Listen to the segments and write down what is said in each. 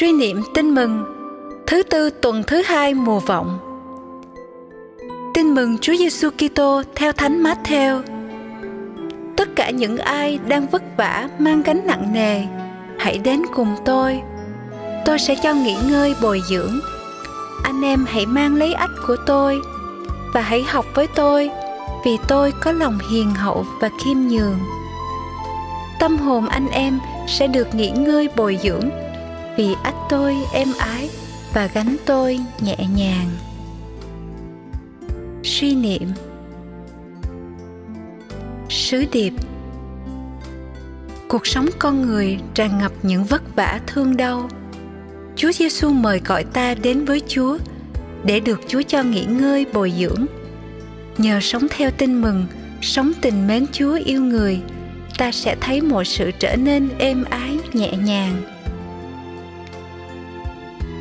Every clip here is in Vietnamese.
Suy niệm tin mừng Thứ tư tuần thứ hai mùa vọng Tin mừng Chúa Giêsu Kitô theo Thánh Matthew. Tất cả những ai đang vất vả mang gánh nặng nề, hãy đến cùng tôi. Tôi sẽ cho nghỉ ngơi bồi dưỡng. Anh em hãy mang lấy ách của tôi và hãy học với tôi vì tôi có lòng hiền hậu và khiêm nhường. Tâm hồn anh em sẽ được nghỉ ngơi bồi dưỡng vì ách tôi êm ái và gánh tôi nhẹ nhàng. Suy niệm. Sứ điệp. Cuộc sống con người tràn ngập những vất vả, thương đau. Chúa giêsu mời gọi ta đến với chúa để được chúa cho nghỉ ngơi, bồi dưỡng. Nhờ sống theo tin mừng, sống tình mến chúa yêu người, ta sẽ thấy mọi sự trở nên êm ái, nhẹ nhàng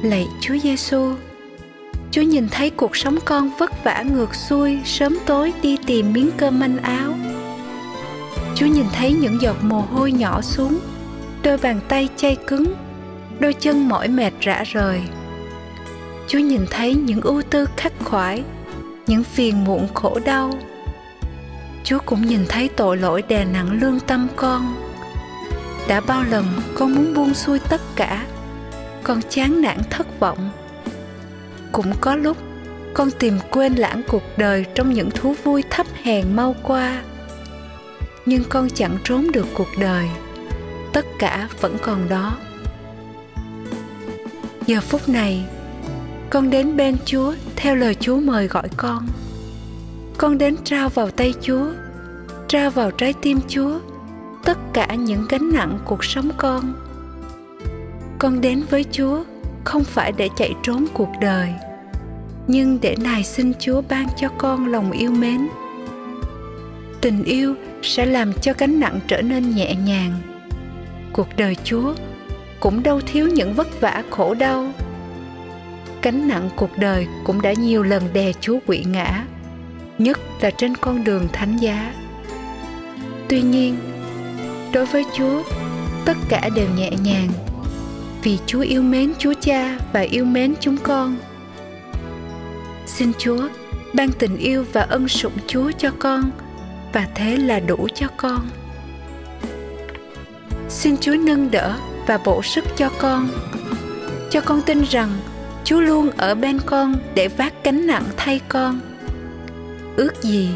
lạy chúa giêsu chúa nhìn thấy cuộc sống con vất vả ngược xuôi, sớm tối đi tìm miếng cơm manh áo. Chúa nhìn thấy những giọt mồ hôi nhỏ xuống, đôi bàn tay chay cứng, đôi chân mỏi mệt rã rời. Chúa nhìn thấy những ưu tư khắc khoải, những phiền muộn khổ đau. Chúa cũng nhìn thấy tội lỗi đè nặng lương tâm con. Đã bao lần con muốn buông xuôi tất cả con chán nản thất vọng. Cũng có lúc, con tìm quên lãng cuộc đời trong những thú vui thấp hèn mau qua. Nhưng con chẳng trốn được cuộc đời, tất cả vẫn còn đó. Giờ phút này, con đến bên chúa theo lời chúa mời gọi con. Con đến trao vào tay chúa, trao vào trái tim chúa, tất cả những gánh nặng cuộc sống con con đến với chúa không phải để chạy trốn cuộc đời, nhưng để nài xin chúa ban cho con lòng yêu mến. Tình yêu sẽ làm cho gánh nặng trở nên nhẹ nhàng. Cuộc đời chúa cũng đâu thiếu những vất vả khổ đau. Gánh nặng cuộc đời cũng đã nhiều lần đè chúa quỵ ngã, nhất là trên con đường thánh giá. Tuy nhiên, đối với chúa, tất cả đều nhẹ nhàng vì Chúa yêu mến Chúa Cha và yêu mến chúng con. Xin Chúa ban tình yêu và ân sủng Chúa cho con và thế là đủ cho con. Xin Chúa nâng đỡ và bổ sức cho con. Cho con tin rằng Chúa luôn ở bên con để vác cánh nặng thay con. Ước gì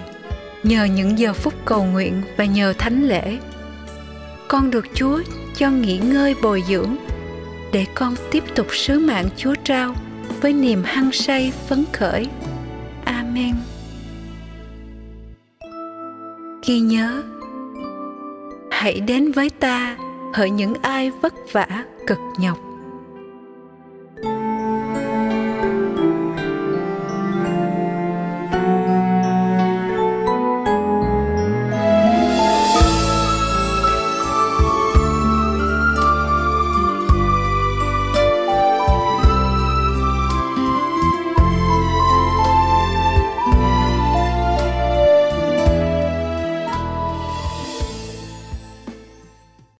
nhờ những giờ phút cầu nguyện và nhờ thánh lễ, con được Chúa cho nghỉ ngơi bồi dưỡng để con tiếp tục sứ mạng Chúa trao với niềm hăng say phấn khởi. Amen. Ghi nhớ, hãy đến với ta hỡi những ai vất vả cực nhọc